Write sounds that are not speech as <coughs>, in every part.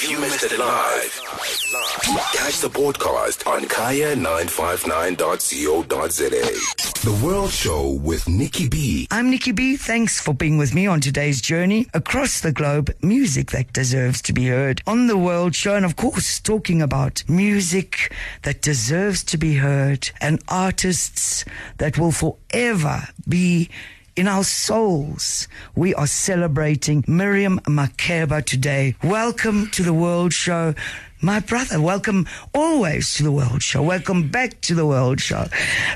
If you missed it live, catch the podcast on kaya959.co.za. The World Show with Nicky B. I'm Nicky B. Thanks for being with me on today's journey across the globe. Music that deserves to be heard on the World Show. And of course, talking about music that deserves to be heard and artists that will forever be in our souls. We are celebrating Miriam Makeba today. Welcome to the World Show. My brother, welcome always to the World Show. Welcome back to the World Show.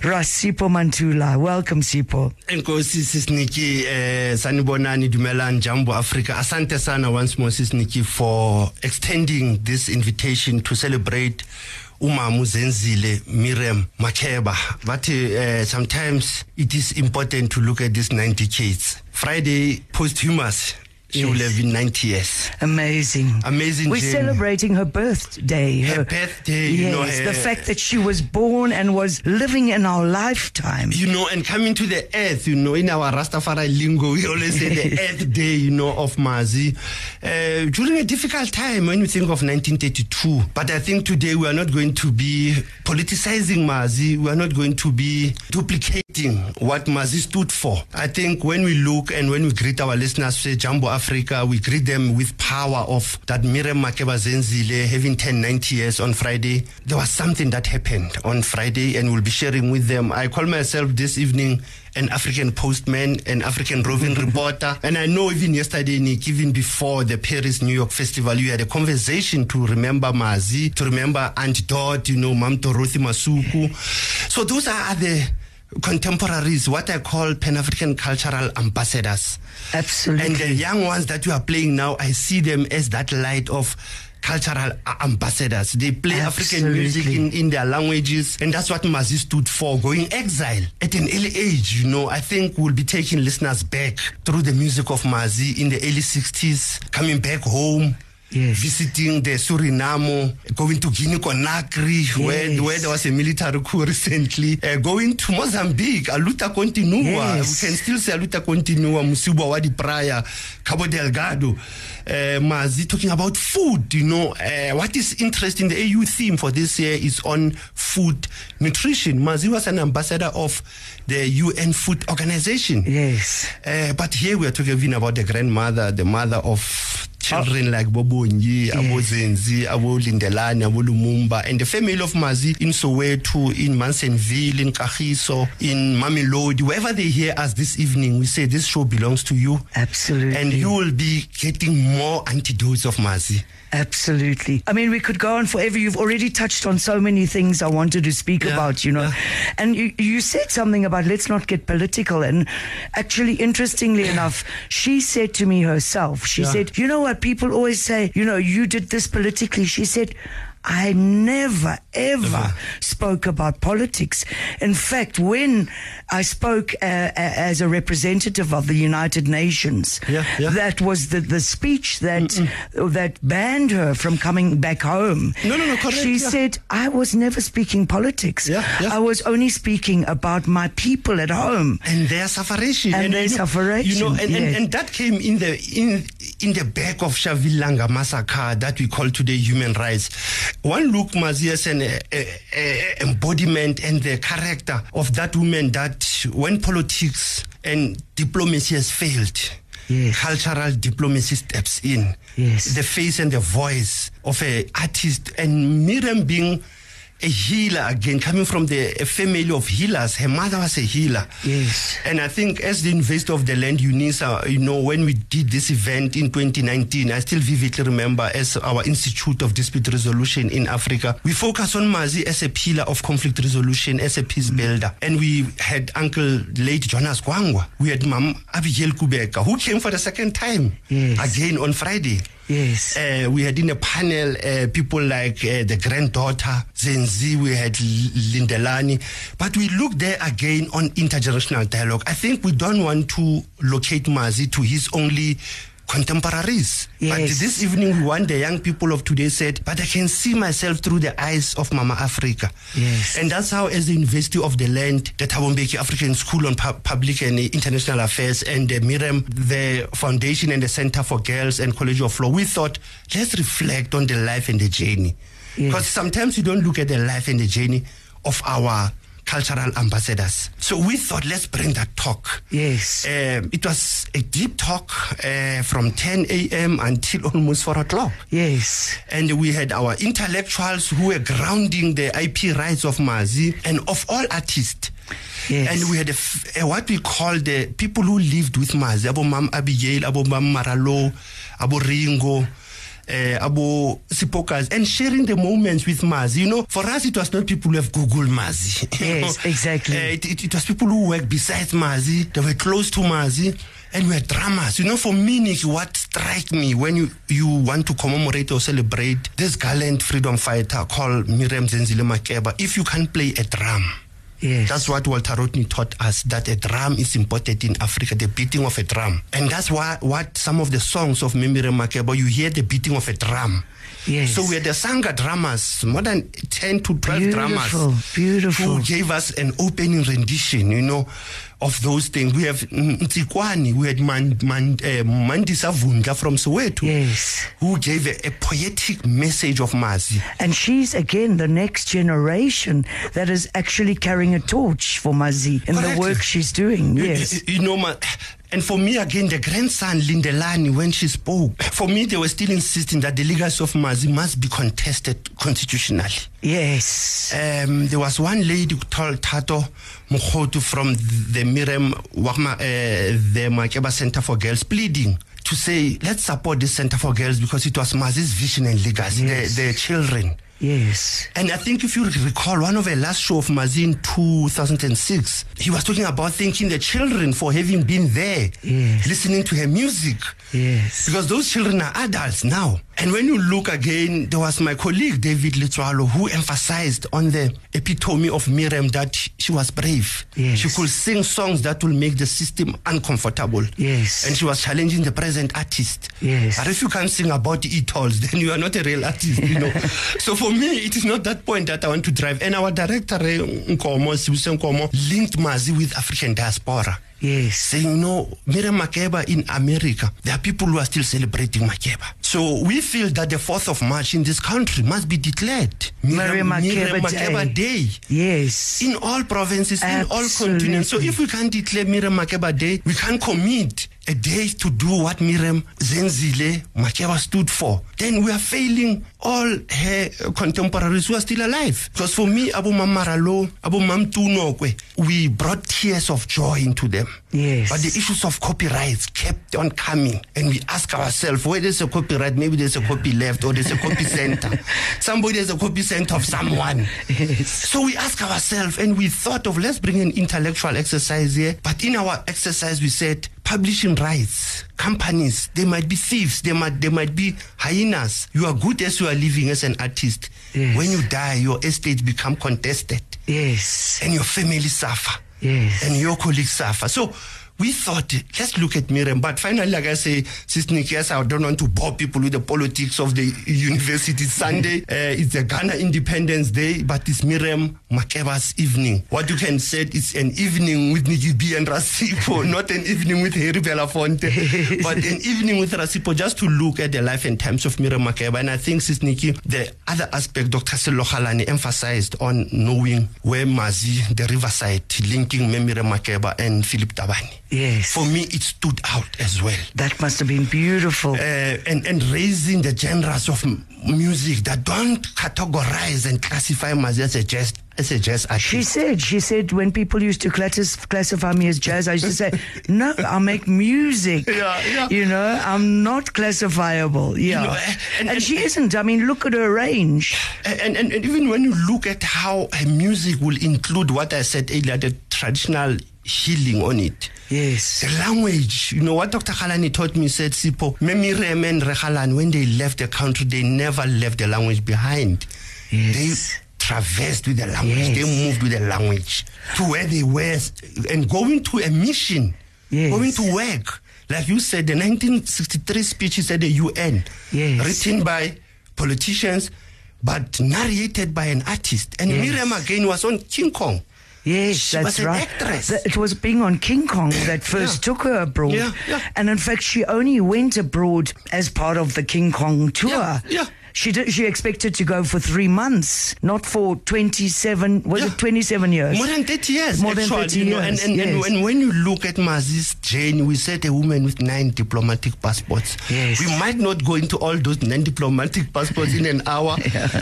Ras Sipho Mantula. Welcome, Sipho. enkosi sisniki eh sanibonani dumelang jambo africa asante sana once more sisniki for extending this invitation to celebrate umamu zenzile miriam makeba bathi uh, sometimes it is important to look at these 90 kids. Friday posthumous she will have been 90 years Amazing. Amazing We're journey. celebrating her birthday. Her birthday, you yes, know, the fact that she was born and was living in our lifetime. you know, and coming to the earth, you know, in our Rastafari lingo, we always say the <laughs> earth day, you know, of Mazi. Uh, during a difficult time when we think of 1932. But I think today we are not going to be politicizing Mazi. We are not going to be duplicating what Mazi stood for. I think when we look and when we greet our listeners, say Jambo Africa, we greet them with power of that Miriam Makeba Zenzile having 10, 90 years on Friday. There was something that happened on Friday and we'll be sharing with them. I call myself this evening an African postman, an African roving <laughs> reporter. And I know even yesterday, Nick, even before the Paris New York Festival, you had a conversation to remember Mazi, to remember Aunt Dot, you know, Mam Dorothy Masuku. So those are the contemporaries, what I call Pan African cultural ambassadors. Absolutely. And the young ones that you are playing now, I see them as that light of cultural uh, ambassadors. They play African music in, in their languages, and that's what Mazi stood for, going exile at an early age. You know, I think we'll be taking listeners back through the music of Mazi in the early 60s, coming back home. Yes. Visiting the Suriname, going to Guinea Conakry, where, Yes. where there was a military coup <laughs> recently, uh, going to Mozambique, a luta continua. Yes. We can still say a luta continua, Musiba Wadi Praia, Cabo Delgado, uh, Mazi talking about food. You know, uh, what is interesting, the AU theme for this year is on food nutrition. Mazi was an ambassador of the UN Food Organization. yes. Uh, but here we are talking even about the grandmother, the mother of children like Bobonyi, Abo Zenzi, Abo Lindelani, Abo Lumumba, and the family of Mazi in Soweto, in Mansonville, in Kagiso, in Mamelodi, wherever they hear us this evening, we say this show belongs to you. Absolutely. And you will be getting more antidotes of Mazi. Absolutely. I mean, we could go on forever. You've already touched on so many things I wanted to speak Yeah, about, you know. yeah. And you, you said something about let's not get political. And actually, interestingly enough, she said to me herself, she Yeah. said, you know what? People always say, you know, you did this politically. She said, I never, ever spoke about politics. In fact, when I spoke uh, as a representative of the United Nations, Yeah, yeah. that was the, the speech that that banned her from coming back home. No, no, no, correct, She yeah. said, I was never speaking politics. I was only speaking about my people at home. and their sufferation And their you know, you know and, and, and that came in the in in the back of Shavilanga massacre that we call today human rights one look Mazi as an uh, uh, embodiment and the character of that woman that when politics and diplomacy has failed Yes. cultural diplomacy steps in Yes. the face and the voice of a artist and Miriam being a healer again, coming from the a family of healers. Her mother was a healer. Yes. And I think as the investor of the land, UNISA, you know, when we did this event in 2019, I still vividly remember as our Institute of Dispute Resolution in Africa, we focus on Mazi as a pillar of conflict resolution, as a peace builder. And we had Uncle late Jonas Gwangwa. We had Mam Abigail Kubeka, who came for the second time Yes. again on Friday. Yes. Uh, we had in a panel uh, people like uh, the granddaughter Zenzi, we had Lindelani, but we looked there again on intergenerational dialogue. I think we don't want to locate Mazi to his only contemporaries. But this evening, we want the young people of today said, but I can see myself through the eyes of Mama Africa. Yes. And that's how, as the University of the Land, the Thabo Mbeki African School on Pu- Public and International Affairs, and the Miram, the Foundation and the Center for Girls and College of Law, we thought, let's reflect on the life and the journey. Yes. Because sometimes we don't look at the life and the journey of our cultural ambassadors. So we thought, let's bring that talk. Yes. Um, it was a deep talk uh, from 10 a.m. until <laughs> almost 4 o'clock. Yes. And we had our intellectuals who were grounding the IP rights of Mazi and of all artists. Yes. And we had a a, what we call the people who lived with Mazi, Abo Mam Abigail, Abo Mam Maralo, Abo Ringo, uh, Abo Sipokas, and sharing the moments with Mazi. You know, for us, it was not people who have Googled Mazi. <laughs> Yes, know. exactly. Uh, it, it, it was people who worked besides Mazi, they were close to Mazi. And we were dramas. You know, for me, Nick, what struck me when you, you want to commemorate or celebrate this gallant freedom fighter called Miriam Zenzile Makeba, if you can play a drum, Yes. that's what Walter Rodney taught us that a drum is important in Africa, the beating of a drum. And that's why what some of the songs of Miriam Makeba, you hear the beating of a drum. Yes. So we had the Sangha drummers, more than 10 to 12 Beautiful, drummers. beautiful. Who gave us an opening rendition, you know, of those things. We have Ntsikwani, we had Man, Man, uh, Mandisa Vundla from Soweto. Yes. Who gave a, a poetic message of Mazi. And she's again the next generation that is actually carrying a torch for Mazi in the work she's doing. Yes. You, you know, ma, and for me again, the grandson Lindelani, when she spoke, for me they were still insisting that the legacy of Mazi must be contested constitutionally. Yes. Um, there was one lady called Tato Mukhotu from the Wakma, uh, the Makeba Center for Girls pleading to say, let's support this Center for Girls because it was Mazi's vision and legacy, Yes. the, the children. Yes. And I think if you recall one of the last show of Mazin 2006, he was talking about thanking the children for having been there, Yes. listening to her music. Yes. Because those children are adults now. And when you look again, there was my colleague David Litwalo who emphasized on the epitome of Miriam that she was brave. Yes. She could sing songs that will make the system uncomfortable. Yes. And she was challenging the present artist. Yes. But if you can't sing about e-tolls, <laughs> then you are not a real artist, you know. <laughs> so for me, it is not that point that I want to drive. And our director, eh, Nkomo, Sibuse Nkomo, linked Mazi with African diaspora Yes. saying, you know, Miriam Makeba in America, there are people who are still celebrating Makeba. So we feel that the 4th of March in this country must be declared Miriam Makeba Miriam Makeba Day. Yes. In all provinces, in all continents. So if we can't declare Miriam Makeba Day, we can't commit a day to do what Miriam Zenzile Makeba stood for. Then we are failing all her contemporaries who are still alive. Because for me, Abu Mamaralo, Abu Mamtunokwe, we brought tears of joy into them. Yes. But the issues of copyrights kept on coming. And we ask ourselves, where there's a copyright, maybe there's a copy left or there's a copy center. <laughs> Somebody has a copy center of someone. Yes. So we ask ourselves, and we thought of let's bring an intellectual exercise here. But in our exercise, we said publishing rights, companies, they might be thieves, they might they might be hyenas. You are good as you are living as an artist. Yes. When you die, your estate become contested, Yes. and your family suffer, Yes. and your colleagues suffer. So. We thought, let's look at Miriam. But finally, like I say, Sister yes, I don't want to bore people with the politics of the <laughs> university. Sunday, <laughs> uh, it's the Ghana Independence Day, but it's Miriam Makeba's evening. What you can say is an evening with Nicky B and Ras Sipho, <laughs> not an evening with Harry Belafonte, but an evening with Ras Sipho just to look at the life and times of Miriam Makeba. And I think, Sis Nicky, the other aspect Dr. Selohalani emphasized on knowing where Mazi, the riverside, linking Miriam Makeba and Philip Tabane. Yes. For me, it stood out as well. That must have been beautiful. Uh, and, and raising the genres of m- music that don't categorize and classify Mazi as a jazz, as a jazz artist. She said, she said, when people used to classis- classify me as jazz, I used to say, <laughs> no, I make music. Yeah, yeah. You know, I'm not classifiable. Yeah. know, eh, and, and- she isn't. I mean, look at her range. and, and, and even when you look at how her music will include what I said earlier, the traditional healing on it. Yes. The language, you know what Dr. Khalani taught me, said, Sipho, Memirem and Rekhalan, when they left the country, they never left the language behind. Yes. They traversed with the language, Yes. they moved with the language to where they were and going to a mission, Yes. going to work. like you said, the 1963 speeches at the UN, Yes. written by politicians, but narrated by an artist. And Yes. Miriam again was on King Kong. Yes, She that's right. actress. Th- It was being on King Kong <coughs> that first Yeah. took her abroad. Yeah, yeah. And in fact, she only went abroad as part of the King Kong tour. Yeah. She did, she expected to go for three months, not for 27, was Yeah. it 27 years? More than 30 years. More than 30 you know, years, And, and, and, yes. when, when you look at Mazi's journey, we said a woman with nine diplomatic passports. Yes. We might not go into all those nine diplomatic passports in an <laughs> hour,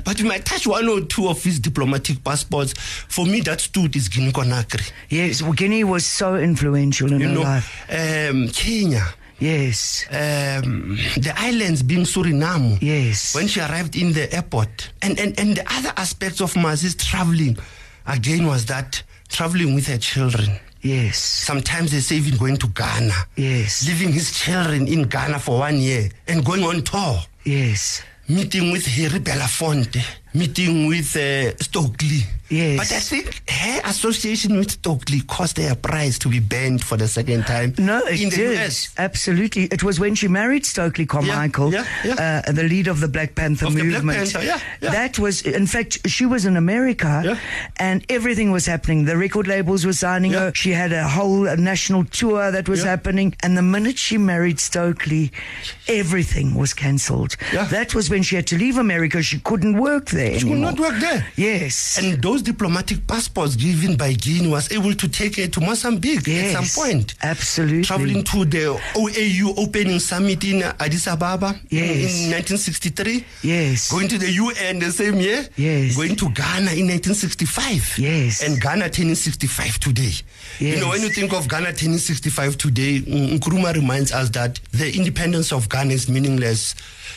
but we might touch one or two of his diplomatic passports. For me, that stood is Guinea Conakry. Yes, well, Guinea was so influential in You her know, life. um, Kenya. Yes, Um, the islands being Suriname. yes. when she arrived in the airport. And, and, and the other aspects of Mazi's traveling, again, was that traveling with her children. yes, Sometimes they say even going to Ghana. Yes. Leaving his children in Ghana for one year and going on tour. yes. Meeting with Harry Belafonte. Meeting with uh, Stokely. Yes. But I think her association with Stokely caused her a price to be banned for the second time. No, it in the. US. Absolutely. It was when she married Stokely Carmichael, yeah, yeah. Uh, the leader of the Black Panther Of the Black movement. Panther, yeah, yeah. That was, in fact, she was in America Yeah. and everything was happening. The record labels were signing Yeah. her. She had a whole national tour that was Yeah. happening. And the minute she married Stokely, everything was cancelled. Yeah. That was when she had to leave America. She couldn't work there. She could not work there. Yes. And those diplomatic passports given by Guinea was able to take her to Mozambique yes. at some point. Absolutely. Traveling to the OAU opening summit in Addis Ababa Yes. in 1963. Yes. Going to the UN the same year. Yes. Going to Ghana in 1965. Yes. And Ghana turning 65 today. You know, when you think of Ghana turning 65 today, Nkrumah reminds us that the independence of Ghana is meaningless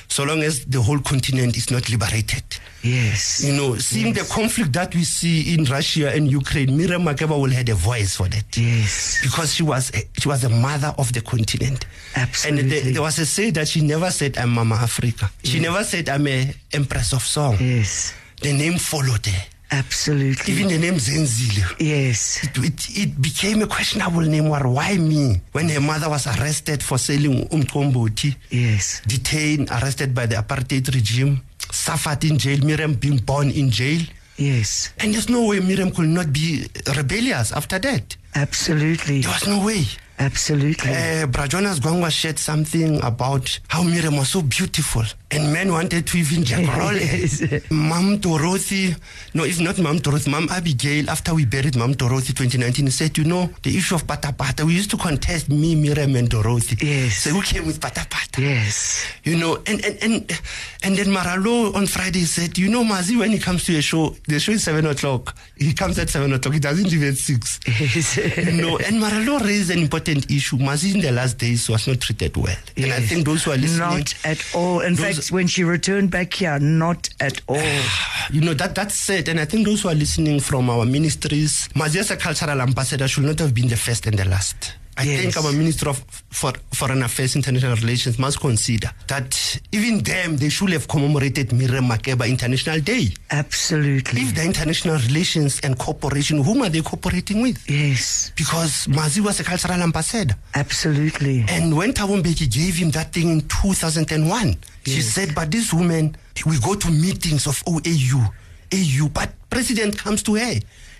so long as the whole continent is not liberated. Yes. You know, seeing the conflict that we see in Russia and Ukraine, Miriam Makeba will have a voice for that. Yes. Because she was a, she was a mother of the continent. And Absolutely. there, there was a say that she never said I'm Mama Africa. She never said I'm a Empress of Song. Yes. The name followed her. Absolutely. Even the name Zenzile. yes. It, it, it became a questionable name. Or why me? When her mother was arrested for selling umqombothi, Yes. detained, arrested by the apartheid regime, suffered in jail, Miriam being born in jail. Yes. And there's no way Miriam could not be rebellious after that. Absolutely. There was no way. Absolutely. Uh, Bra Jonas Gwangwa shared something about how Miriam was so beautiful. And men wanted to even jackroll her. <laughs> Mam Dorothy, no, it's not Mam Dorothy, Mam Abigail, after we buried Mam Dorothy 2019, said, you know, the issue of Pata Pata, we used to contest me, Miriam, and Dorothy. Yes. So who came with Pata Pata? yes. You know, and and and and then Maralo on Friday said, you know, Mazi, when he comes to a show, the show is seven o'clock. He comes at seven o'clock. He doesn't leave at six. Yes. you know, and Maralo raised an important issue. Mazi in the last days was not treated well, Yes. and I think those who are listening, Not at all. In Those- when she returned back here, not at all. <sighs> you know that that's said, and I think those who are listening from our ministries, Mazi as a cultural ambassador should not have been the first and the last. I Yes. think our Minister of for, Foreign Affairs, International Relations must consider that even them, they should have commemorated Miriam Makeba International Day. Absolutely. If the international relations and cooperation, whom are they cooperating with? yes. Because Mazi was a cultural ambassador. Absolutely. And when Thabo Mbeki gave him that thing in 2001, she Yes. said, but this woman, we go to meetings of OAU, AU, but president comes to her,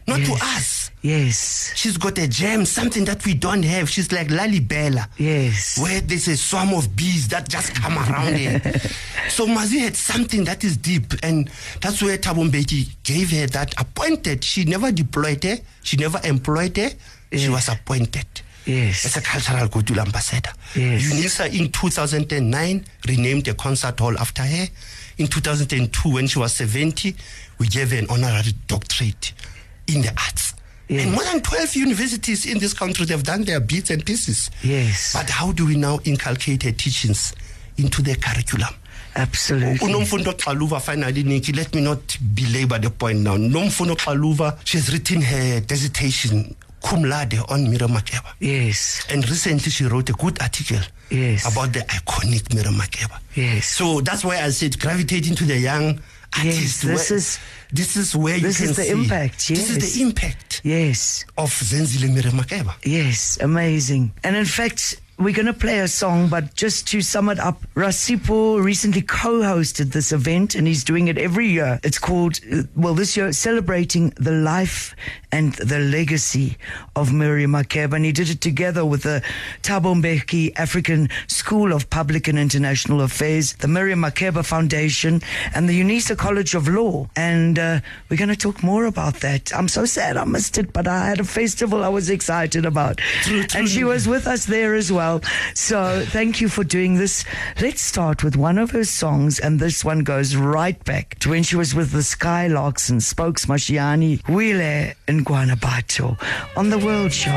not to us. Yes. She's got a gem, something that we don't have. She's like Lalibela. Yes. Where there's a swarm of bees that just come around her. <laughs> So Mazi had something that is deep, and that's where Thabo Mbeki gave her that appointed. She never deployed her, she never employed her, she was appointed Yes. as a cultural goodwill ambassador. Yes. UNISA in 2009 renamed the concert hall after her. In 2002, when she was 70, we gave her an honorary doctorate in the arts. Yes. And more than 12 universities in this country they've done their bits and pieces. Yes. But how do we now inculcate her teachings into the curriculum? Absolutely. Unomfundo Xaluva, finally, Nicky, let me not belabor the point now. Unomfundo Xaluva, she has written her dissertation, cum laude, on Miriam Makeba. Yes. And recently she wrote a good article Yes. about the iconic Miriam Makeba. Yes. So that's why I said gravitating to the young artists. Yes, this where- is- this is where this you can is the see- impact, This is the impact Yes. of Zenzile Miriam Makeba. Yes, amazing. And in fact, we're going to play a song, but just to sum it up, Ras Sipho recently co-hosted this event and he's doing it every year. It's called, uh, well, this year, celebrating the life and the legacy of Miriam Makeba. And he did it together with the Thabo Mbeki African School of Public and International Affairs, the Miriam Makeba Foundation, and the UNISA College of Law. And uh, we're going to talk more about that. I'm so sad I missed it, but I had a festival I was excited about. And she was with us there as well. So thank you for doing this. Let's start with one of her songs, and this one goes right back to when she was with the Skylarks and Spokes Mashiyane, Wile and Guanabato on the World Show.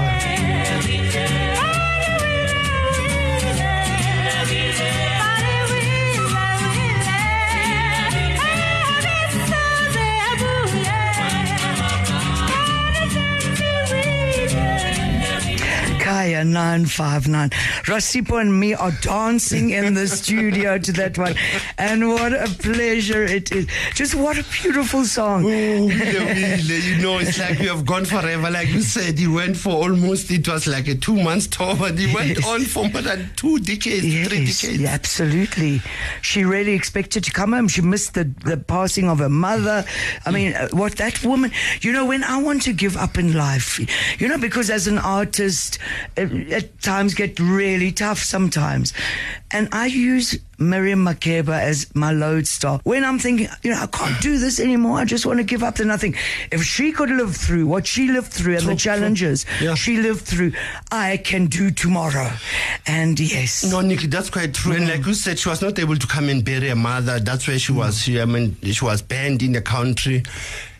Kaya 959. Rasipo and me are dancing in the studio to that one. And what a pleasure it is. Just what a beautiful song. Oh, you know, it's like we have gone forever. Like you said, he went for almost, it was like a two months tour, but he went Yes. on for more than two decades, three decades. yeah, absolutely. She really expected to come home. She missed the, the passing of her mother. I mean, uh, what that woman, you know, when I want to give up in life, you know, because as an artist, at times get really tough sometimes. And I use Miriam Makeba as my lodestar. When I'm thinking, you know, I can't do this anymore. I just want to give up. Then nothing. if she could live through what she lived through and the True, true. challenges Yeah. she lived through, I can do tomorrow. And yes. No, Nicky, that's quite true. And like you said, she was not able to come and bury her mother. That's where she was. She, I mean, she was banned in the country.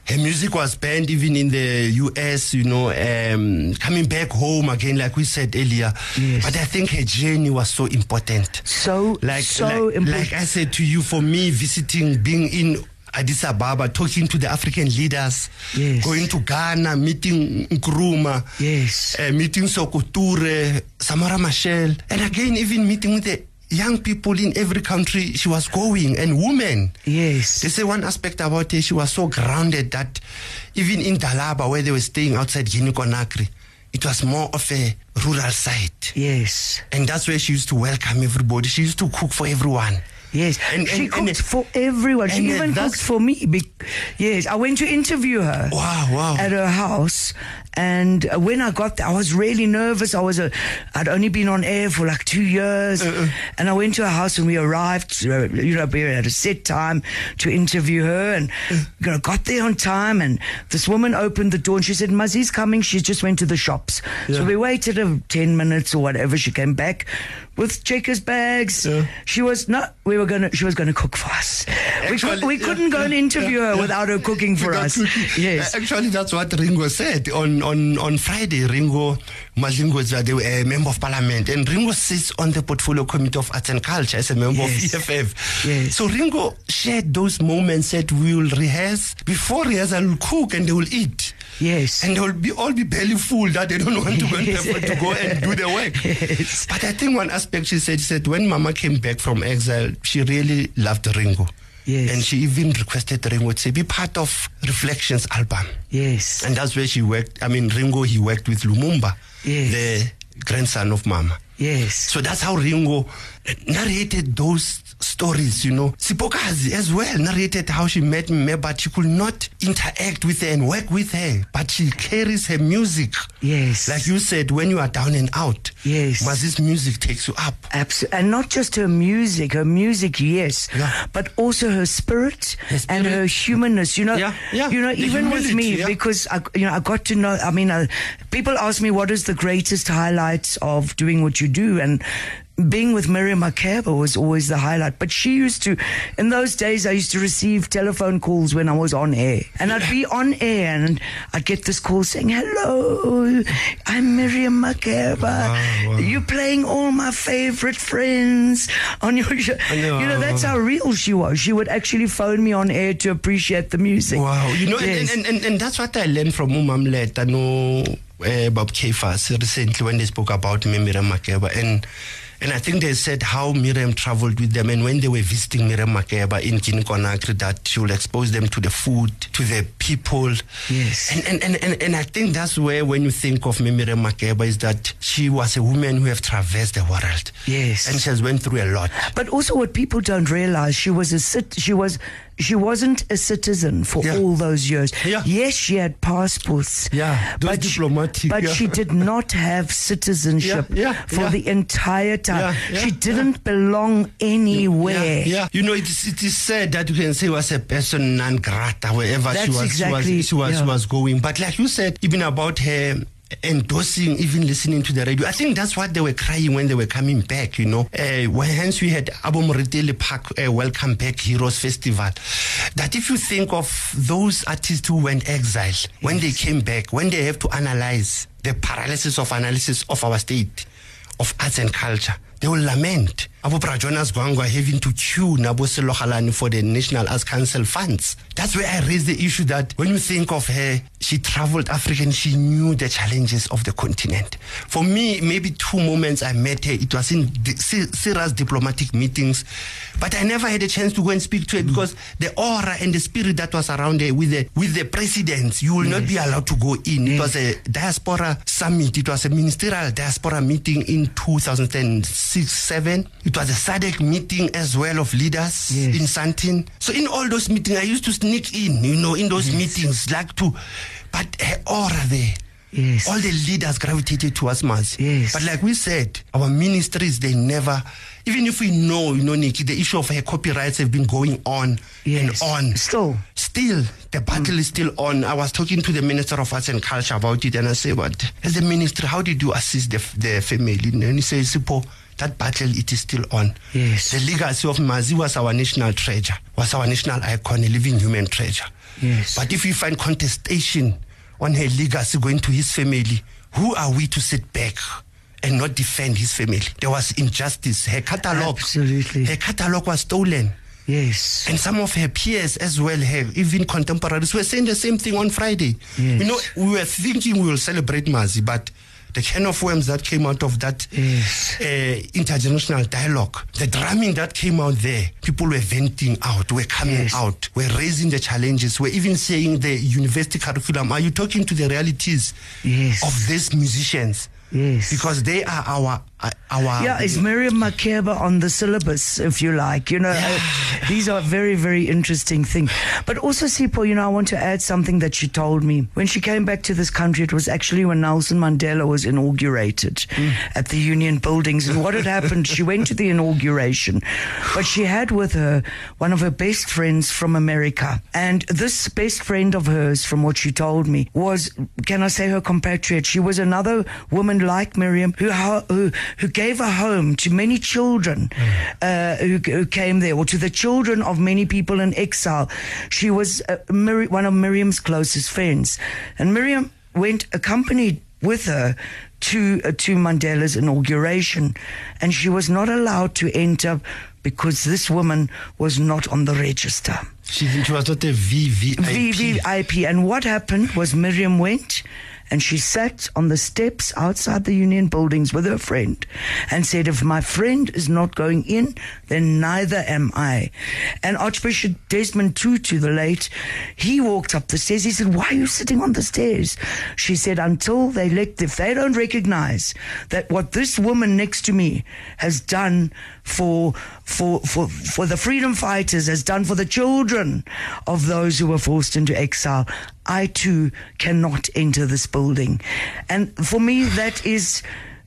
Her music was banned even in the US, you know, um, coming back home again, like we said earlier. Yes. But I think her journey was so important. so Like, so like, important. like I said to you, for me, visiting, being in Addis Ababa, talking to the African leaders, Yes. going to Ghana, meeting Nkrumah, Yes. uh, meeting Sokoture, Samora Machel, and again, even meeting with the young people in every country she was going, and women. yes. They say one aspect about her, she was so grounded that even in Dalaba, where they were staying outside Guinea Conakry, it was more of a rural site. yes. And that's where she used to welcome everybody. She used to cook for everyone. Yes. And- she and- and- for everyone. She even cooked for me. Be- yes. I went to interview her. Wow, wow. At her house. And when I got there, I was really nervous. I was a, I'd only been on air for like two years. Uh-uh. And I went to her house and we arrived, you know, we had a set time to interview her and Uh. you know, got there on time. And this woman opened the door and she said, Mazi's coming. She just went to the shops. So we waited uh, 10 minutes or whatever. She came back with checkers bags. Yeah. She was not, we were to, she was to cook for us. we, could, Actually, we yeah, couldn't go and interview yeah, her yeah. without her cooking for us. cooking. Yes. Uh, Actually, that's what Ringo said on on on Friday. Ringo Madlingozi is a member of parliament, and Ringo sits on the portfolio committee of arts and culture as a member Yes. of EFF. Yes. So Ringo shared those moments that we will rehearse before rehearsal. We'll cook and they will eat. Yes. And they will be all be belly full that they don't want to go, and, to go and do the work. Yes. But I think one aspect she said, she said when Mama came back from exile, she really loved Ringo. Yes. And she even requested Ringo to be part of Reflections album. Yes. And that's where she worked. I mean, Ringo, he worked with Lumumba, Yes. the grandson of Mama. Yes. So that's how Ringo narrated those stories, you know. Sipokazi as well narrated how she met me, but she could not interact with her and work with her. But she carries her music. Yes. Like you said, when you are down and out, Yes. Mazi's music takes you up. Absolutely. And not just her music, her music, yes, Yeah. but also her spirit, Her and her humanness. You know, Yeah, yeah. you know, The even with me, yeah. because I, you know, I got to know. I mean, uh, people ask me what is the greatest highlight of doing what you do, and being with Miriam Makeba was always the highlight. But she used to, in those days, I used to receive telephone calls when I was on air. And I'd be on air and I'd get this call saying, Hello, I'm Miriam Makeba. wow. You're playing all my favorite friends on your show. know. You know, that's how real she was. She would actually phone me on air to appreciate the music. Wow, you know, Yes. and, and, and, and that's what I learned from Umam Let. I know uh, Bob Kefas recently when they spoke about Mimira Makeba. And And I think they said how Miriam traveled with them and when they were visiting Miriam Makeba in Guinea Conakry that she will expose them to the food, to the people. Yes. And and, and, and, and I think that's where when you think of Miriam Makeba is that she was a woman who have traversed the world. Yes. And she has went through a lot. But also, what people don't realize, she was a cit- she was she wasn't a citizen for Yeah. all those years. Yeah. Yes, she had passports. Yeah, those but she- but yeah. she did <laughs> not have citizenship for the entire time. She didn't belong anywhere. Yeah. You know, it is, it is said that you can say was a person non grata wherever she was, exactly- she was, she was, she was going. But like you said, even about her endorsing, even listening to the radio, I think that's what they were crying when they were coming back, you know. Uh, when hence we had Abu Moretele Park uh, Welcome Back Heroes Festival. That if you think of those artists who went exile, when they came back, when they have to analyze the paralysis of analysis of our state, of arts and culture, they will lament. Abu Jonas Gwangwa having to queue Nabo Selohalani for the National Arts Council funds. That's where I raise the issue that when you think of her, she traveled Africa and she knew the challenges of the continent. For me, maybe two moments I met her, it was in di- se- serious diplomatic meetings, but I never had a chance to go and speak to her mm. because the aura and the spirit that was around her with the with the presidents, you will not mm. be allowed to go in. It mm. was a diaspora summit. It was a ministerial diaspora meeting in 2006 7. It was a SADC meeting as well of leaders Yes. in Santin. So in all those meetings, I used to sneak in, you know, in those meetings, like to, but her aura there. Yes. All the leaders gravitated towards Mazi. Yes. But like we said, our ministries, they never, even if we know, you know, Nicky, the issue of her copyrights have been going on Yes. and on. Still. Still, the battle is still on. I was talking to the Minister of Arts and Culture about it, and I said, "But as the minister, how did you assist the, the family?" And he says, "Sipho, that battle it is still on. Yes. The legacy of Mazi was our national treasure, was our national icon, a living human treasure. Yes. But if we find contestation on her legacy going to his family, who are we to sit back?" And not defend his family. There was injustice. Her catalog, Absolutely. her catalog was stolen. Yes. And some of her peers as well, her even contemporaries, were saying the same thing on Friday. Yes. You know, we were thinking we will celebrate Mazi, but the can of worms that came out of that Yes. uh, intergenerational dialogue, the drumming that came out there, people were venting out, were coming Yes. out, were raising the challenges, were even saying the university curriculum, are you talking to the realities Yes. of these musicians? Yes. Because they are our, uh, our Yeah, is Miriam Makeba on the syllabus, if you like? You know, uh, these are very, very interesting things. But also, Sipho, you know, I want to add something that she told me. When she came back to this country, it was actually when Nelson Mandela was inaugurated at the Union Buildings. And what had happened, she went to the inauguration, but she had with her one of her best friends from America. And this best friend of hers, from what she told me, was, can I say her compatriot? She was another woman like Miriam who, who, who gave a home to many children uh, who, who came there, or to the children of many people in exile. She was uh, Mir- one of Miriam's closest friends. And Miriam went accompanied with her to uh, to Mandela's inauguration, and she was not allowed to enter because this woman was not on the register. she, she was not a VVIP. VVIP. And what happened was Miriam went and she sat on the steps outside the union buildings with her friend and said, If my friend is not going in, then neither am I. And Archbishop Desmond Tutu, the late, he walked up the stairs. He said, Why are you sitting on the stairs? She said, Until they let, if they don't recognize that what this woman next to me has done for for for for the freedom fighters has done for the children of those who were forced into exile i too cannot enter this building and for me that is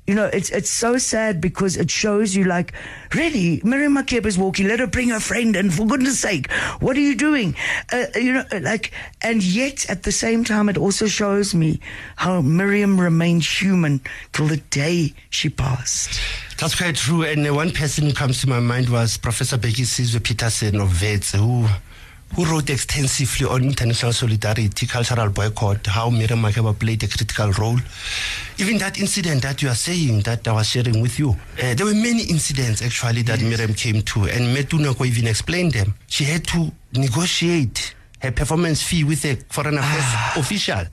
you know, it's it's so sad because it shows you like, really, Miriam Makeba is walking. Let her bring her friend, and for goodness sake, what are you doing? Uh, you know, like, and yet at the same time, it also shows me how Miriam remained human till the day she passed. That's quite true. And uh, one person who comes to my mind was Professor Bhekizizwe Peterson of Wits, who who wrote extensively on international solidarity, cultural boycott, how Miriam Makeba played a critical role. Even that incident that you are saying that I was sharing with you, uh, there were many incidents actually that Miriam came to, and Metunako even explained them. She had to negotiate her performance fee with a foreign affairs official.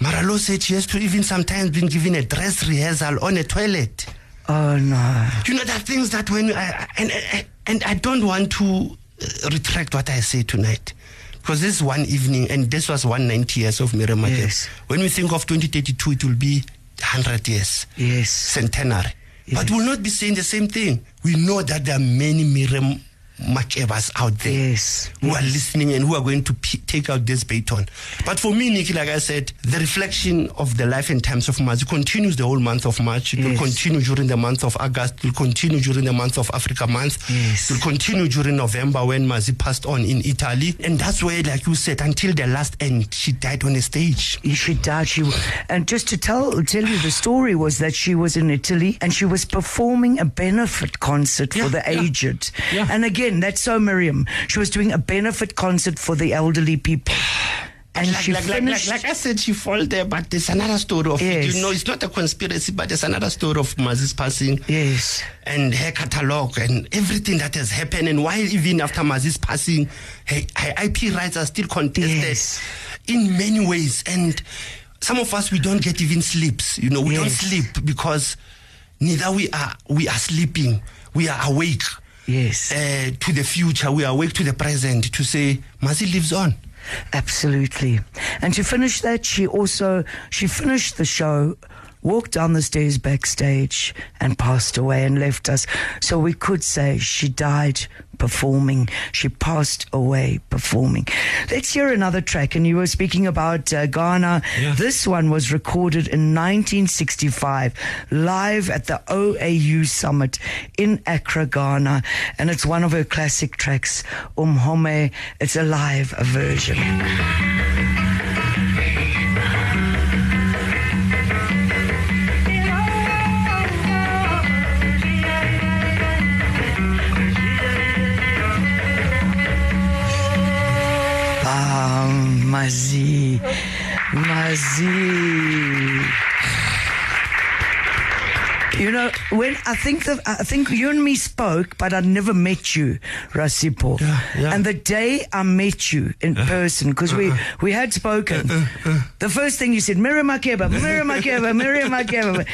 Maralo said she has to even sometimes been given a dress rehearsal on a toilet. Oh no. You know, there are things that when I, and, and, I don't want to Uh, retract what I say tonight. Because this is one evening, and this was 190 years of Miriam Makeba. Yes. When we think of 2032, it will be 100 years, Yes. centenary. But we'll not be saying the same thing. We know that there are many Miriam Makebas out there Yes. who are listening and who are going to p- take out this baton. But for me, Nicky, like I said, the reflection of the life and times of Mazi continues the whole month of March. It will continue during the month of August. It will continue during the month of Africa month. Yes. It will continue during November when Mazi passed on in Italy. And that's where, like you said, until the last end, she died on a stage. She died. She and just to tell tell you the story was that she was in Italy and she was performing a benefit concert for the yeah. aged. Yeah. And again, that's so Miriam. She was doing a benefit concert for the elderly people. And like, she like, like, like, finished. like I said, she fall there, but there's another story of it. Yes. You know, it's not a conspiracy, but there's another story of Mazi's passing. yes. and her catalog and everything that has happened and why even after Mazi's passing her, her IP rights are still contested Yes. in many ways and some of us we don't get even sleeps you know we don't sleep because neither we are we are sleeping we are awake Yes. uh, to the future we awake to the present to say Mazi lives on Absolutely. And to finish that, she also she finished the show, walked down the stairs backstage, and passed away and left us. So we could say she died performing. She passed away performing. Let's hear another track. And you were speaking about uh, Ghana. Yeah. This one was recorded in 1965, live at the OAU Summit in Accra, Ghana. And it's one of her classic tracks, Umhome. It's a live version. Mazi. Mazi. You know, when I think that I think you and me spoke, but I never met you, Ras Sipho. Yeah, yeah. And the day I met you in person, because we we had spoken, the first thing you said, Miriam Makeba, Miriam Makeba, Miriam Makeba.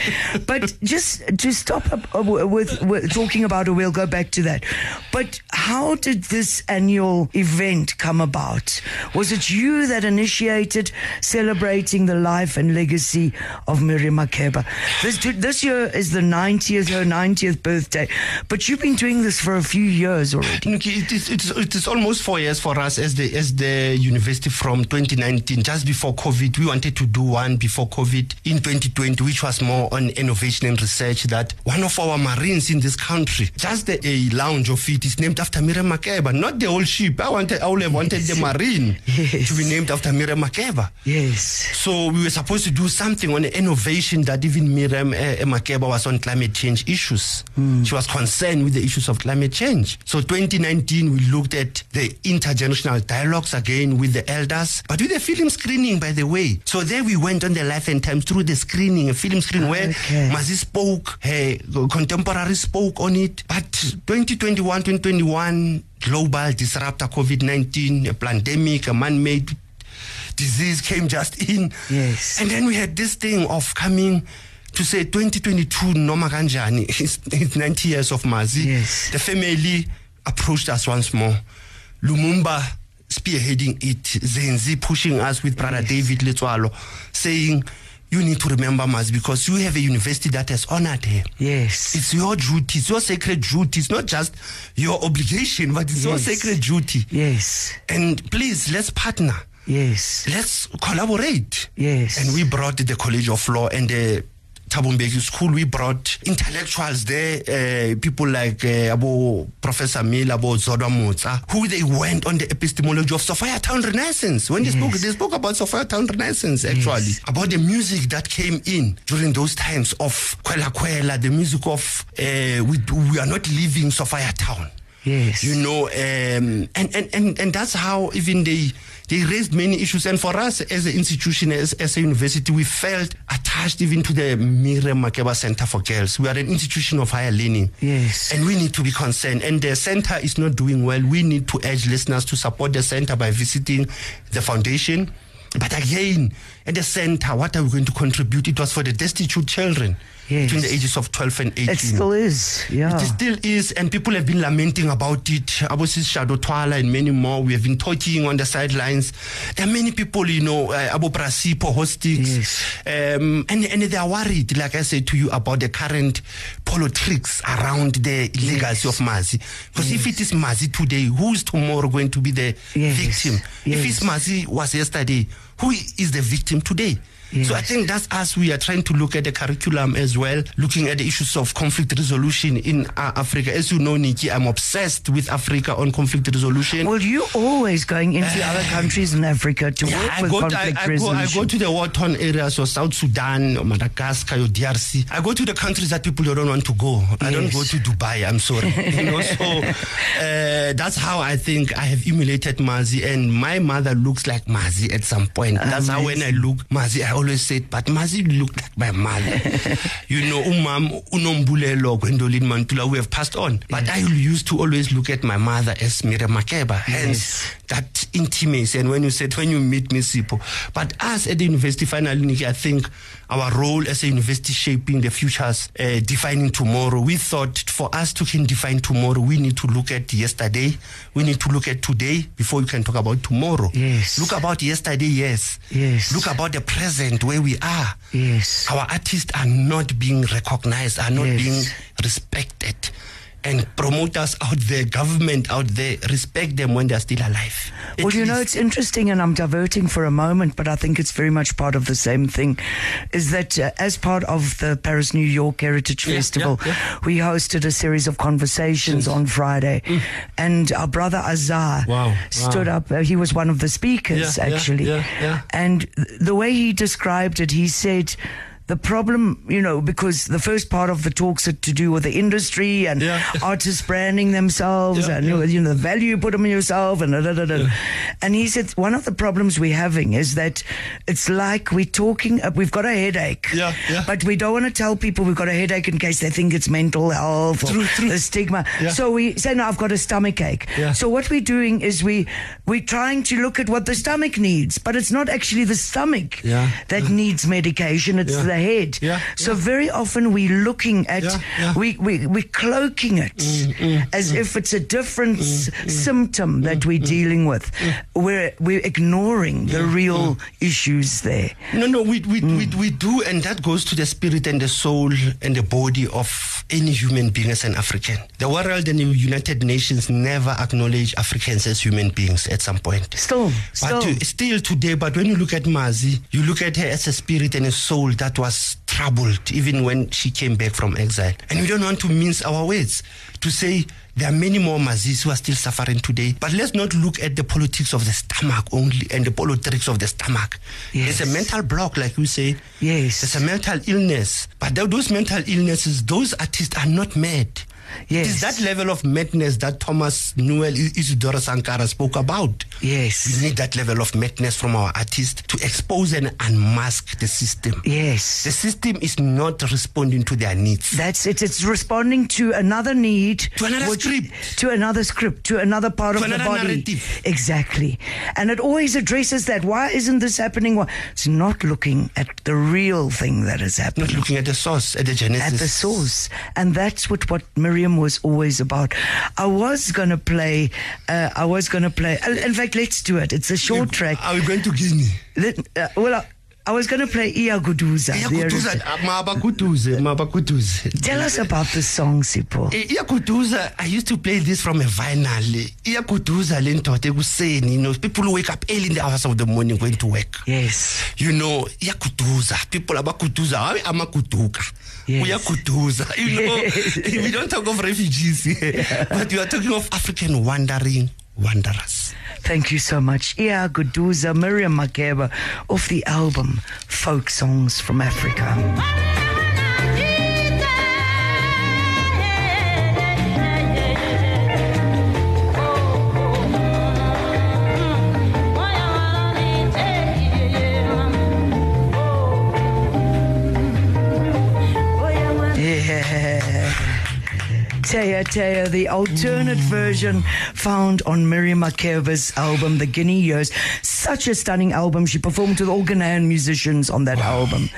But just to stop up uh, with, with talking about it, we'll go back to that. But how did this annual event come about? Was it you that initiated celebrating the life and legacy of Miriam Makeba? This, this year is the 90th, her 90th birthday, but you've been doing this for a few years already. It is, it is it is almost four years for us as the as the university from 2019, just before COVID. We wanted to do one before COVID in 2020, which was more on innovation and research. That one of our marines in this country, just the a lounge of it is named after Miriam Makeba, not the old ship. I wanted, I would have wanted the marine Yes. to be named after Miriam Makeba. Yes. So we were supposed to do something on the innovation that even Miriam uh, Makeba was on climate change issues. She was concerned with the issues of climate change. So 2019 we looked at the intergenerational dialogues again with the elders, but with the film screening, by the way. So there we went on the life and times through the screening, a film screen where Okay. Mazi spoke, her contemporary spoke on it. But 2021, 2021, global disruptor COVID-19, a pandemic, a man-made disease came just in. Yes. And then we had this thing of coming to say 2022 Noma Kanjani, <laughs> it's, it's 90 years of Mazi. Yes. The family approached us once more. Lumumba spearheading it, Zenzi pushing us with Brother David Letwalo, saying, you need to remember Mazi because you have a university that has honored her. Yes. It's your duty, it's your sacred duty. It's not just your obligation, but it's your sacred duty. Yes. And please, let's partner Yes. let's collaborate. Yes. And we brought the College of Law and the Thabo Mbeki School. We brought intellectuals there, uh, people like uh, Abo Professor Mill, Abo Zodwa Mutsa, who they went on the epistemology of Sophiatown Renaissance. When they spoke, they spoke about Sophiatown Renaissance, actually, about the music that came in during those times of Kwela Kwela, the music of uh, we, we are not leaving Sophiatown Yes. you know um, and, and, and, and that's how even they they raised many issues. And for us as an institution as, as a university we felt attached even to the Miriam Makeba Center for Girls. We are an institution of higher learning. Yes. and we need to be concerned. And the center is not doing well. We need to urge listeners to support the center by visiting the foundation. But again, at the center, what are we going to contribute? It was for the destitute children Yes. between the ages of 12 and 18. It still is. Yeah. It still is, and people have been lamenting about it. Abosis Shadow Twala and many more. We have been talking on the sidelines. There are many people, you know, uh, Abo Brasipo, Hostix, um, and, and they are worried, like I said to you, about the current politics around the legacy of Mazi. Because if it is Mazi today, who is tomorrow going to be the Yes. victim? If it's Mazi was yesterday, who is the victim today? So I think that's us. We are trying to look at the curriculum as well, looking at the issues of conflict resolution in uh, Africa. As you know, Nicky, I'm obsessed with Africa on conflict resolution. well, you're always going into <sighs> other countries in Africa to Yeah, work I with go, to, I, conflict I, go, I go to the war-torn areas of South Sudan, or Madagascar, or DRC. I go to the countries that people don't want to go. I don't go to Dubai. I'm sorry. <laughs> you know, so uh, that's how I think I have emulated Mazi, and my mother looks like Mazi at some point. That's how when I look Mazi, I always said, but Mazi looked like my mother. <laughs> you know, umam unombulelo Gwendolyn Mantula, who have passed on. But I used to always look at my mother as Miriam Makeba. Hence that intimacy. And when you said, when you meet me, Sipho. But us at the university, finally, I think our role as a university shaping the futures, uh, defining tomorrow. We thought for us to can define tomorrow, we need to look at yesterday. We need to look at today before we can talk about tomorrow. Yes. Look about yesterday, yes. Yes. Look about the present where we are. Yes. Our artists are not being recognized, are not Yes. being respected. And promoters out there, government out there, respect them when they're still alive. At Well, you know, it's interesting, and I'm diverting for a moment, but I think it's very much part of the same thing. Is that uh, as part of the Paris New York Heritage Yeah, Festival, yeah, yeah. we hosted a series of conversations on Friday, and our brother Azar Mm. Wow, stood wow. up. Uh, he was one of the speakers, actually. And th- the way he described it, he said, the problem, you know, because the first part of the talks had to do with the industry and Yeah. <laughs> artists branding themselves Yeah, and, yeah. you know, the value you put on yourself and da, da, da. And he said, one of the problems we're having is that it's like we're talking, uh, we've got a headache. Yeah. But we don't want to tell people we've got a headache in case they think it's mental health or True, true. the stigma. So we say, no, I've got a stomach ache. So what we're doing is we, we're trying to look at what the stomach needs, but it's not actually the stomach that needs medication. It's Yeah. head. Yeah, So very often we're looking at, Yeah, yeah. Mm, we, we, we're cloaking it mm, mm, mm. as if it's a different s- symptom that we're dealing with. We're, we're ignoring the real issues there. No, no, we, we, we, we do, and that goes to the spirit and the soul and the body of any human being as an African. The world and the United Nations never acknowledge Africans as human beings at some point. Still, But still. to, still today, but when you look at Mazi, you look at her as a spirit and a soul that was troubled even when she came back from exile. And we don't want to mince our words to say there are many more Mazis who are still suffering today. But let's not look at the politics of the stomach only and the politics of the stomach. Yes. It's a mental block, like we say. Yes. It's a mental illness. But those mental illnesses, those artists are not mad. It is that level of madness that Thomas Noël Isidore Sankara spoke about. Yes. We need that level of madness from our artists to expose and unmask the system. Yes. The system is not responding to their needs. That's it. It's responding to another need, To another script. to another script, to another part To of the body. narrative. Exactly, and it always addresses that. Why isn't this happening? Why? It's not looking at the real thing that is happening. Not looking at the source, at the genesis. At the source, and that's what what Was always about. I was gonna play. Uh, I was gonna play. uh, In fact, let's do it. It's a short track. Are we going to Guinea? Let- uh, well, I, I was gonna play Iya Guduza. the Iyakutuza, original. ah, Mabakutuze, Mabakutuze. Tell us about the song, Sipho. Iyakutuza, I used to play this from a vinyl. Iyakutuza le ndoda ekuseni, you know, people wake up early in the hours of the morning going to work. Yes. you know iyakutuza people abakutuza hayi amakutuka Yes. uyakutuza you know <laughs> we don't talk of refugees here but we are talking of african wandering wanderers Thank you so much. Ia Guduza, Miriam Makeba, off the album Folk Songs from Africa. Taya eh, Taya, eh, the alternate version found on Miriam Makeba's album, The Guinea Years. Such a stunning album. She performed with all Ghanaian musicians on that album.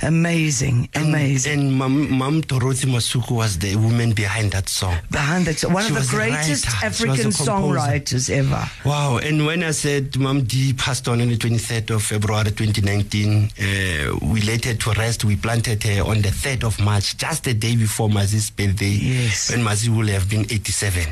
Amazing, amazing. And Mam, Mam Dorothy Masuka was the woman behind that song. Behind that, song. one She of the greatest writer. She was a African songwriters ever. Wow. And when I said Mam D passed on on the 23rd of February 2019, uh, we laid her to rest. We planted her on the 3rd of March, just the day before Mazi's birthday. Yes. When Mazi will have been 87.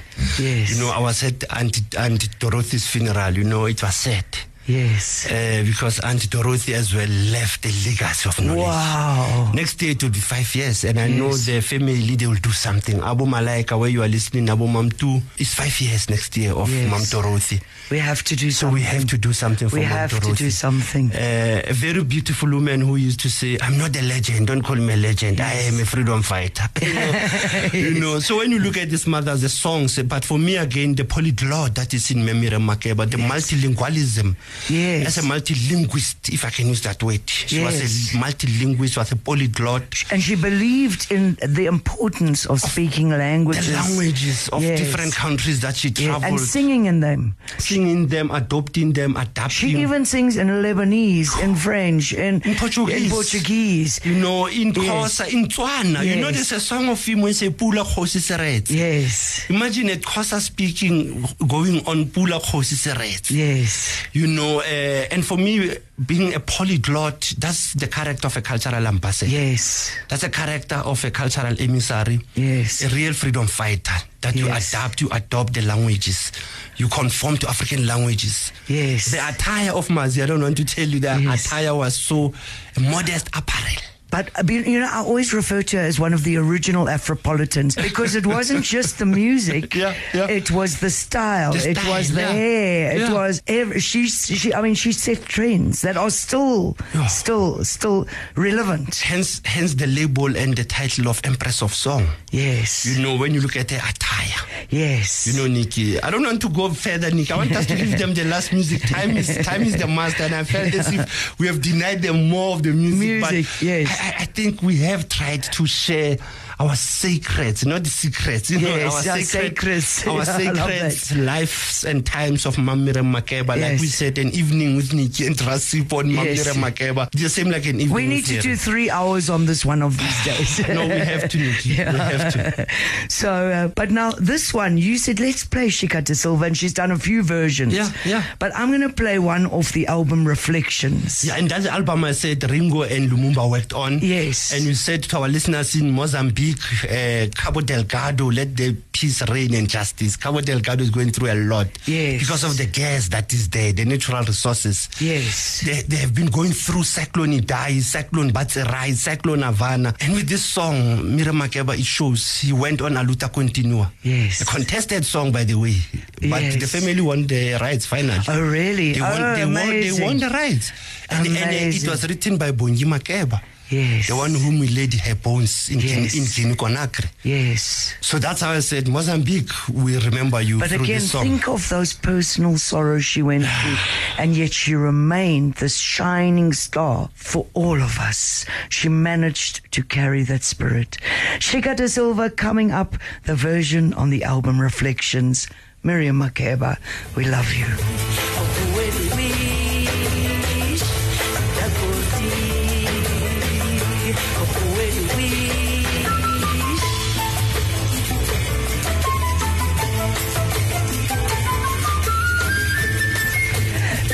Yes. You know, I was at Aunt, Aunt Dorothy's funeral. You know, it was sad. Yes. Uh, because Aunt Dorothy as well left a legacy of knowledge. Wow. Next year it will be five years, and I know the family they will do something. Abu Malaika, where you are listening, Abu Mam too, it's five years next year of Yes. Mam Dorothy. We have to do So something. we have to do something for We Mam have to do something. Uh, a very beautiful woman who used to say, I'm not a legend, don't call me a legend, I am a freedom fighter. you, <laughs> know, you know, so when you look at this mother, the songs, but for me again, the polyglot that is in Memira Makeba, the multilingualism. Yes. As a multilinguist, if I can use that word. She Yes. was a multilinguist, was a polyglot. And she believed in the importance of speaking languages. The languages of Yes. different countries that she traveled, and singing in them. singing them, adopting them, adapting. She even sings in Lebanese, in <sighs> French, in, in Portuguese. in Portuguese. You know, in Yes. In Tswana. You know, there's a song of him when say Pula Kgosi Seretse. Yes, Imagine a Xhosa speaking going on Pula Kgosi Seretse. yes, You know, uh, and for me, being a polyglot, that's the character of a cultural ambassador. yes, That's a character of a cultural emissary. Yes. A real freedom fighter. That you Yes. adapt, you adopt the languages. You conform to African languages. Yes. The attire of Mazi, I don't want to tell you, that Yes. attire was so modest apparel. But uh, you you know, I always refer to her as one of the original Afropolitans because it wasn't just the music; <laughs> Yeah, yeah. it was the style, The it style, was the yeah. hair, it was every, she, she. I mean, she set trends that are still, Yeah. still, still relevant. Hence, hence the label and the title of Empress of Song. Yes, You know, when you look at her attire, yes. you know, Nicky, I don't want to go further, Nicky. I want us to give them the last music. Time is time is the master, and I felt as if we have denied them more of the music. Music, but yes. I, I- think we have tried to share our secrets, not the secrets. You know, Yes, our our secrets, <laughs> secrets. our secrets, lives and times of Mamire Makeba. Like Yes. we said, an evening with Nicky and Ras Sipho Yes. Mamire Makeba. The same like an evening. We need to do three hours on this one of these days. <laughs> No, we have to, Nicky. We have to. <laughs> So, uh, but now this one, you said let's play Shikata Silva, and she's done a few versions. Yeah, yeah. But I'm going to play one off the album Reflections. Yeah, and that album I said Ringo and Lumumba worked on. Yes. And you said to our listeners in Mozambique, uh, Cabo Delgado, let the peace reign and justice. Cabo Delgado is going through a lot. Yes. Because of the gas that is there, the natural resources. Yes. They, they have been going through Cyclone Idai, Cyclone Batsirai, Cyclone Havana. And with this song, Mira Makeba, it shows he went on Aluta Continua. Yes. A contested song, by the way. But Yes. the family won the rights finally. Oh, really? They won, oh, they, won, they won the rights. And, and uh, it was written by Bongi Makeba. Yes. The one whom we laid her bones in, Yes. in Guinea Conakry. Yes. So that's how I said, Mozambique, we remember you But through again, this song. think of those personal sorrows she went through, <sighs> and yet she remained this shining star for all of us. She managed to carry that spirit. Shika De Silva coming up, the version on the album Reflections. Miriam Makeba, we love you.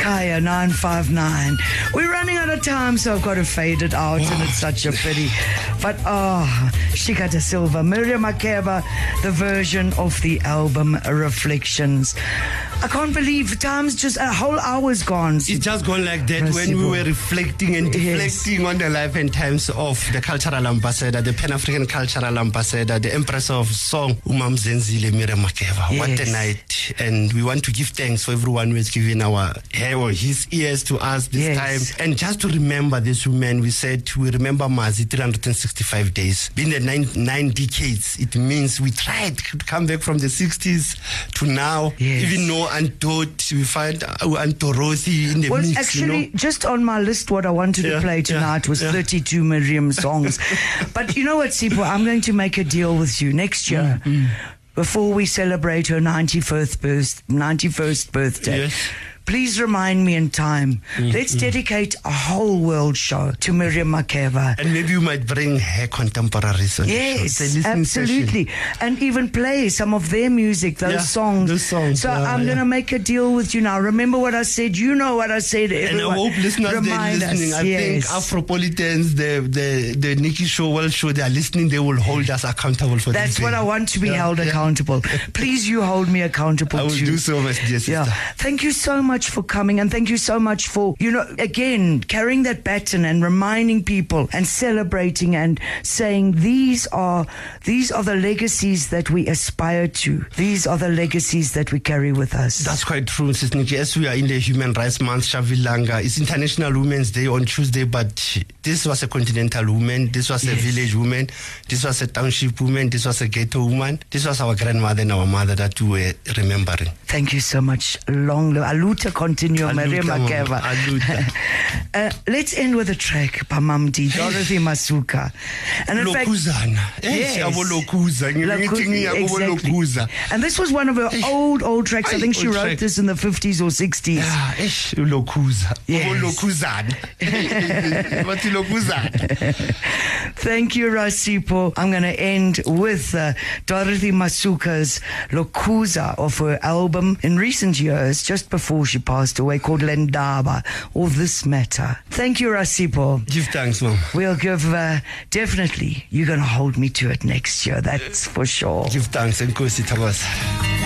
Kaya 959. We're running out of time, so I've got to fade it out, and it's such a pity. But ah, oh, Shika De Silva, Miriam Makeba, the version of the album Reflections. I can't believe time's just a whole hour's gone. It's just gone like that when we were reflecting and Yes. deflecting on the life and times of the cultural ambassador, the Pan African cultural ambassador, the Empress of Song, Umam Zenzile Miriam Makeba. What a night. And we want to give thanks for everyone who has given our hair or his ears to us this Yes. time. And just to remember this woman, we said we remember Mazi 365 days. Been the nine, nine decades. It means we tried to come back from the 60s to now. Yes. Even though Aunt Dot, we find uh, Aunt Dorothy in the Well, mix. actually, you know? just on my list, what I wanted Yeah, to play yeah, tonight was yeah. 32 Miriam <laughs> songs. but you know what, Sipho? I'm going to make a deal with you next year. Mm, Before we celebrate her 91st, birth, 91st birthday, Yes. Please remind me in time. Mm, Let's dedicate a whole world show to Miriam Makeba. And maybe you might bring her contemporaries on the show. Yes, a listening absolutely. session. And even play some of their music, those Yeah, songs. those songs, So yeah, I'm yeah. going to make a deal with you now. Remember what I said. You know what I said. And I hope listeners they're listening. Us. I yes. think Afropolitans, the the the Nicky Show, World Show, they are listening. They will hold us accountable for this. That's what thing. I want to be held accountable. <laughs> Please, you hold me accountable I will too. do so, my dear sister. Yeah. Thank you so much for coming and thank you so much for, you know, again, carrying that baton and reminding people and celebrating and saying these are, these are the legacies that we aspire to. These are the legacies that we carry with us. That's quite true, Sis Nicky. As we are in the Human Rights Month, Shavilanga, it's International Women's Day on Tuesday, but this was a continental woman, this was a village woman, this was a township woman, this was a ghetto woman, this was our grandmother and our mother that we were remembering. Thank you so much. Long live. Aluta continue, Maria Makeva. <laughs> Uh, let's end with a track by Mamdi, Dorothy Masuka. And in fact, Yes. yabo Lokuza. Ngibe ngithi ngiyabo Exactly. And this was one of her old, old tracks. I think she wrote this in the 50s or 60s. Yeah, eish, Lokuza. Yes. Yabo Lokuzana. <laughs> Bathi Lokuzana. <laughs> Thank you, Ras Sipho. I'm going to end with uh, Dorothy Masuka's Lokuza of her album in recent years, just before she passed away, called Lendaba, or This Matter. Thank you, Ras Sipho. Give thanks, mom. We'll give, uh, definitely, you're going to hold me to it next year, that's for sure. Give thanks. Enkosi Thomas. The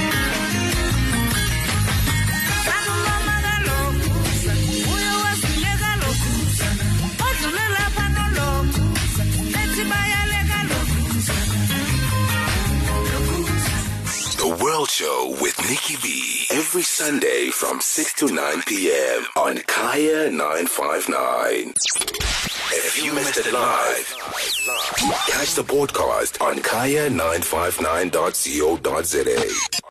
Show with Nicky B. Every Sunday from 6 to 9 p.m. on Kaya 959. If you missed it live, catch the broadcast on kaya959.co.za.